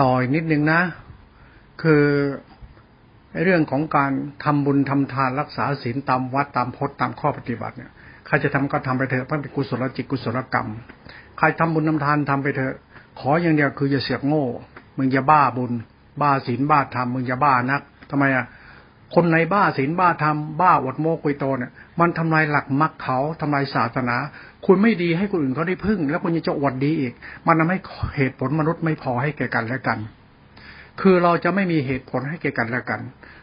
ต่ออีกนิดนึงนะ คือเรื่องของการทำบุญทำทานรักษาศีลตามวัดตามพจน์ตามข้อปฏิบัติเนี่ยใครจะทำก็ทำไปเถอะเพื่อเป็นกุศลจิตกุศลกรรม ใครทำบุญทำทานทำไปเถอะ ขออย่างเดียวคืออย่าเสียกโง่ มึงอย่าบ้าบุญ บ้าศีลบ้าธรรมมึงอย่าบ้านักทำไมอะ คนในบ้าศีลบ้าธรรมบ้าอดโมกุยโตเนี่ยมันทำลายหลักมรรคเขาทำลายศาสนา คุณไม่ดีให้คนอื่นเขาได้พึ่ง แล้วคุณยังจะอวดดีอีก มันทำให้เหตุผลมนุษย์ไม่พอให้แก่กันและกัน คือเราจะไม่มีเหตุผลให้แก่กันและกัน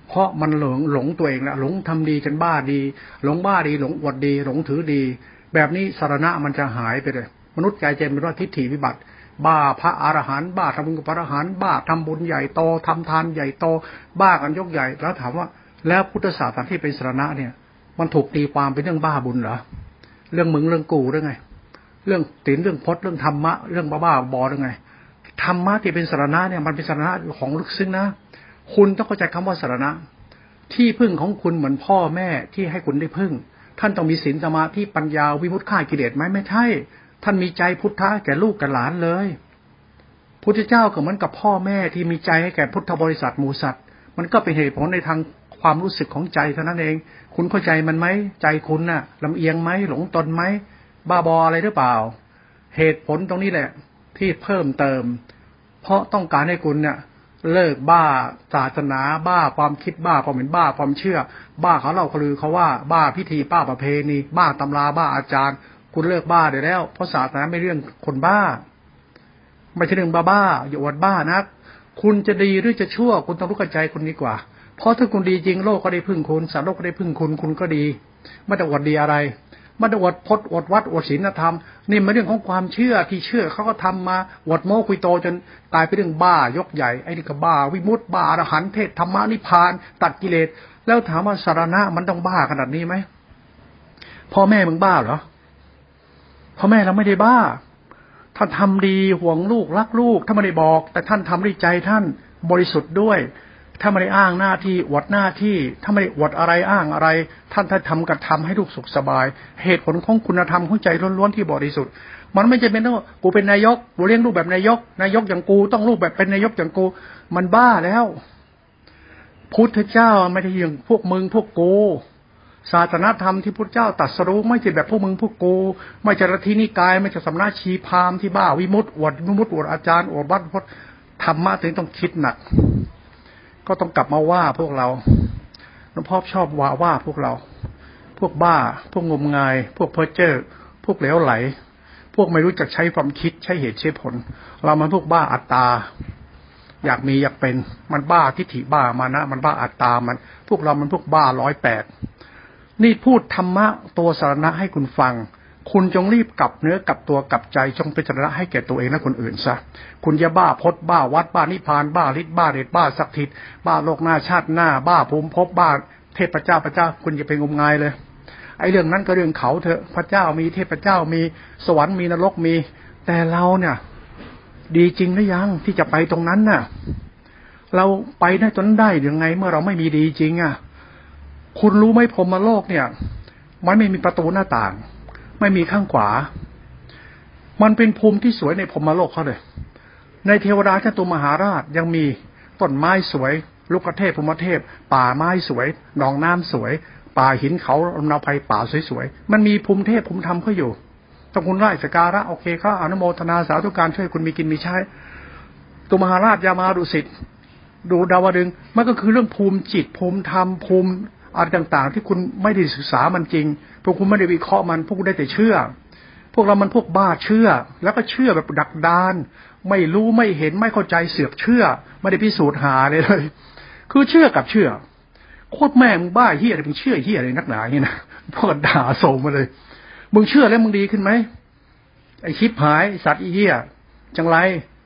เพราะมันหลงหลงตัวเองแล้วหลงทำดีจนบ้าดี หลงบ้าดี หลงอวดดี หลงถือดี แบบนี้สารณะมันจะหายไปเลย มนุษย์ใจเจนเป็นว่าทิฏฐิวิบัติ บ้าพระอรหันต์บ้าทำบุญกับพระอรหันต์บ้าทำบุญใหญ่โตทำทานใหญ่โต บ้ากันยกใหญ่ แล้วถามว่า แล้วพุทธศาสนาที่เป็นสรณะเนี่ย มันถูกตีความเป็นเรื่องบ้าบุญเหรอเรื่องมึงเรื่องกูหรือไง เรื่องศีลเรื่องพจน์เรื่องธรรมะเรื่องบ้าบ้าบอหรือไงธรรมะที่เป็นสารณะเนี่ยมันเป็นสารณะของลึกซึ้งนะ คุณต้องเข้าใจคำว่าสารณะ ที่พึ่งของคุณเหมือนพ่อแม่ที่ให้คุณได้พึ่ง ท่านต้องมีศีลสมาธิปัญญาวิมุตติฆ่ากิเลสไหมไม่ใช่ ท่านมีใจพุทธะแก่ลูกกับหลานเลยพุทธเจ้าก็เหมือนกับพ่อแม่ที่มีใจให้แก่พุทธบริษัทหมูสัตว์ มันก็เป็นเหตุผลในทางความรู้สึกของใจเท่านั้นเอง คุณเข้าใจมันไหมใจคุณน่ะลำเอียงไหมหลงตนไหมบ้าบออะไรหรือเปล่า เหตุผลตรงนี้แหละ ที่เพิ่มเติม เพราะต้องการให้คุณเนี่ยเลิกบ้าศาสนาบ้าความคิดบ้าความเห็นบ้าความเชื่อ บ้าเขาเล่าเขาลือเขาว่าบ้าพิธีป้าประเพณี บ้าตำราบ้าอาจารย์ คุณเลิกบ้าได้แล้ว เพราะศาสนาไม่เรื่องคนบ้า ไม่ใช่เรื่องบ้าบ้าอย่าอวดบ้านะคุณจะดีหรือจะชั่ว คุณต้องรู้กใจคุณดีกว่า เพราะถ้าคุณดีจริงโลกก็ได้พึ่งคุณสารโลกก็ได้พึ่งคุณคุณก็ดีไม่ต้องอวดดีอะไรไม่ได้อวดพจน์อวดวัดอวดศีลธรรมนี่มันเรื่องของความเชื่อที่เชื่อเขาก็ทำมาอวดโม้คุยโตจนกลายเป็นเรื่องบ้ายกใหญ่ไอ้นี่ก็บ้า วิมุตต์บ้าอรหันเทศธรรมะนิพพาน ตัดกิเลส แล้วถามว่าสารณะมันต้องบ้าขนาดนี้ไหมพ่อแม่มึงบ้าเหรอ พ่อแม่เราไม่ได้บ้า ท่านทำดีห่วงลูกรักลูกถ้าไม่ได้บอก แต่ท่านทำด้วยใจท่านบริสุทธิ์ด้วยถ้าไม่ได้อ้างหน้าที่อวดหน้าที่ถ้าไม่ได้อวดอะไรอ้างอะไร ท่านถ้าทำกระทำให้ลูกสุขสบาย เหตุผลของคุณธรรมของใจล้วนๆที่บริสุทธิ์ มันไม่จำเป็นต้องกูเป็นนายกกูเลี้ยงลูกแบบนายก นายกอย่างกูต้องลูกแบบเป็นนายกอย่างกู มันบ้าแล้ว พุทธเจ้าไม่ได้อย่างพวกมึงพวกกู ศาสนาธรรมที่พุทธเจ้าตัดสรู้ไม่ใช่แบบพวกมึงพวกกู ไม่ใช่ลัทธินิกาย ไม่ใช่สำนักชีพามที่บ้าวิมุตติอวดวิมุตติอวดอาจารย์อวดวัดพจน์ธรรมะถึงต้องคิดหนัก ก็ต้องกลับมาว่าพวกเราหลวงพ่อชอบว่าว่าพวกเรา พวกบ้า พวกงมงาย พวกเพ้อเจ้อพวกเหลวไหล พวกไม่รู้จักใช้ความคิดใช้เหตุใช้ผล เรามันพวกบ้าอัตตา อยากมีอยากเป็น มันบ้าทิฏฐิบ้ามานะ มันบ้าอัตตามัน พวกเรามันพวกบ้าร้อยแปด นี่พูดธรรมะตัวสารณะให้คุณฟัง คุณจงรีบกลับเนื้อกลับตัวกลับใจจงเป็นสาระให้แก่ตัวเองและคนอื่นซะ คุณอย่าบ้าพดบ้าวัดบ้านิพานบ้าฤทธิ์บ้าเดชบ้าศักดิ์สิทธิ์บ้าโลกหน้าชาติหน้า บ้าภูมิภพบ้าเทพเจ้าพระเจ้า คุณอย่าไปงมงายเลย ไอ้เรื่องนั้นก็เรื่องเขาเถอะพระเจ้ามีเทพเจ้ามีสวรรค์มีนรกมี แต่เราเนี่ย ดีจริงหรือยังที่จะไปตรงนั้นน่ะ เราไปได้จนได้ยังไงเมื่อเราไม่มีดีจริงอะ คุณรู้ไหมพรมโลกเนี่ย มันไม่มีประตูหน้าต่าง ไม่มีข้างขวา มันเป็นภูมิที่สวยในพรมโลกเขาเลย ในเทวดาชั้นตุมหาราชยังมีต้นไม้สวย ลูกเทพภูมิเทพ ป่าไม้สวยหนองน้ำสวย ป่าหินเขาลำนาภัยป่าสวยๆมันมีภูมิเทพภูมิธรรมเขาอยู่ต้องคุณไล่สการะโอเคเขาอนุโมทนาสาธุการช่วยคุณมีกินมีใช้ตุมหาราชยามาดุสิตดูดาวดึงมันก็คือเรื่องภูมิจิตภูมิธรรมภูมิ อะไรต่างๆ ที่คุณไม่ได้ศึกษามันจริง พวกคุณไม่ได้วิเคราะห์มัน พวกคุณได้แต่เชื่อ พวกเรามันพวกบ้าเชื่อ แล้วก็เชื่อแบบดักดาน ไม่รู้ไม่เห็นไม่เข้าใจเสือกเชื่อ ไม่ได้พิสูจน์หาเลยเลย คือเชื่อกับเชื่อ โคตรแม่งบ้าเฮียอะไรมึงเชื่อเฮียอะไรนักหนาเนี่ยนะพวกด่าส่งมาเลย มึงเชื่อแล้วมึงดีขึ้นไหมไอคลิปหายสัตว์อีเฮียจังไร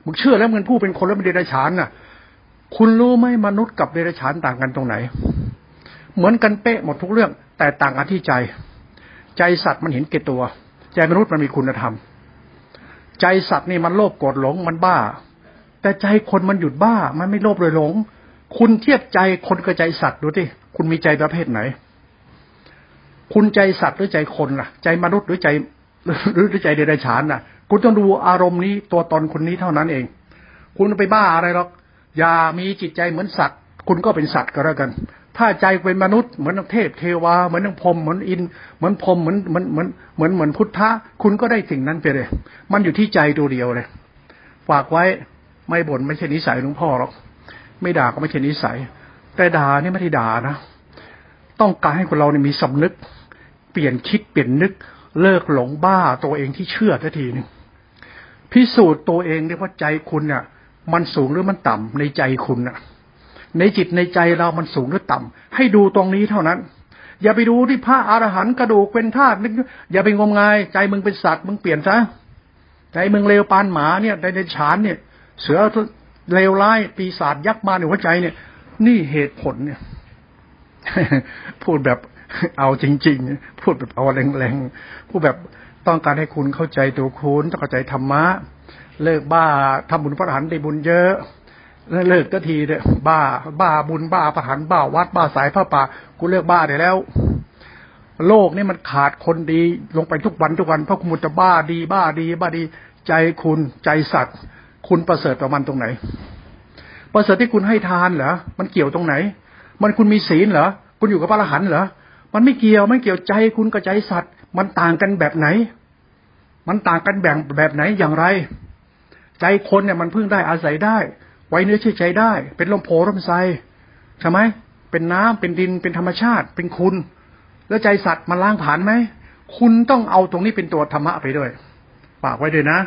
มึงเชื่อแล้วมึงผู้เป็นคนแล้วเป็นเดรัจฉานน่ะ คุณรู้ไหมมนุษย์กับเดรัจฉานต่างกันตรงไหน เหมือนกันเป๊ะหมดทุกเรื่อง แต่ต่างกันที่ใจ ใจสัตว์มันเห็นเกตัว ใจมนุษย์มันมีคุณธรรม ใจสัตว์นี่มันโลภโกรธหลงมันบ้า แต่ใจคนมันหยุดบ้า มันไม่โลภเลยหลง คุณเทียบใจคนกับใจสัตว์ดูที่คุณมีใจประเภทไหน คุณใจสัตว์หรือใจคนล่ะ ใจมนุษย์หรือใจหรือใจเดรัจฉานน่ะ คุณต้องดูอารมณ์นี้ตัวตนคนนี้เท่านั้นเอง คุณไปบ้าอะไรหรอกอย่ามีจิตใจเหมือนสัตว์ คุณก็เป็นสัตว์ก็แล้วกัน ถ้าใจเป็นมนุษย์เหมือนเทพเทวาเหมือนพรมเหมือนอิน เหมือนพรมเหมือนเหมือนเหมือนเหมือนเหมือนพุทธะคุณก็ได้สิ่งนั้นไปเลย มันอยู่ที่ใจตัวเดียวเลยฝากไว้ไม่บ่นไม่ใช่นิสัยหลวงพ่อหรอกไม่ด่าก็ไม่ใช่นิสัย แต่ด่านี่ไม่ได้ด่านะต้องการให้คนเราเนี่ยมีสำนึก เปลี่ยนคิดเปลี่ยนนึก เลิกหลงบ้าตัวเองที่เชื่อทันทีนึงพิสูจน์ตัวเองได้ว่าใจคุณเนี่ยมันสูงหรือมันต่ำในใจคุณน่ะ ในจิตในใจเรามันสูงหรือต่ำให้ดูตรงนี้เท่านั้น อย่าไปดูที่พระอรหันต์กระดูกเป็นธาตุนึกอย่าไปงมงาย ใจมึงเป็นสัตว์มึงเปลี่ยนซะใจมึงเลวปานหมาเนี่ยในในฉานเนี่ย เสือเลวร้ายปีศาจยักษ์มาในหัวใจเนี่ย นี่เหตุผลเนี่ย พูดแบบเอาจริง ๆ พูดแบบเอาแรงๆพูดแบบต้องการให้คุณเข้าใจตัวคุณต้องเข้าใจธรรมะ เลิกบ้าทำบุญพระอรหันตได้บุญเยอะ เลิกก็ทีเด้อบ้า บ้าบุญบ้าพระหันบ้าวัดบ้าสายพระป่ากูเลิกบ้าได้แล้ว โลกนี่มันขาดคนดี ลงไปทุกวันทุกวันเพราะคุณจะบ้าดี บ้าดี บ้าดี ใจคุณใจสัตว์ คุณประเสริฐประมันตรงไหน ประเสริฐที่คุณให้ทานเหรอมันเกี่ยวตรงไหน มันคุณมีศีลเหรอคุณอยู่กับพระอรหันต์เหรอมันไม่เกี่ยวไม่เกี่ยวใจคุณกับใจสัตว์ มันต่างกันแบบไหน มันต่างกันแบ่งแบบไหนอย่างไร ใจคนเนี่ยมันพึ่งได้อาศัยได้ ไว้เนื้อเชื่อใจได้ เป็นลมโพลมไซใช่ไหมเป็นน้ำเป็นดินเป็นธรรมชาติ เป็นคุณ แล้วใจสัตว์มันล้างผ่านไหม คุณต้องเอาตรงนี้เป็นตัวธรรมะไปด้วยฝากไว้ด้วยนะ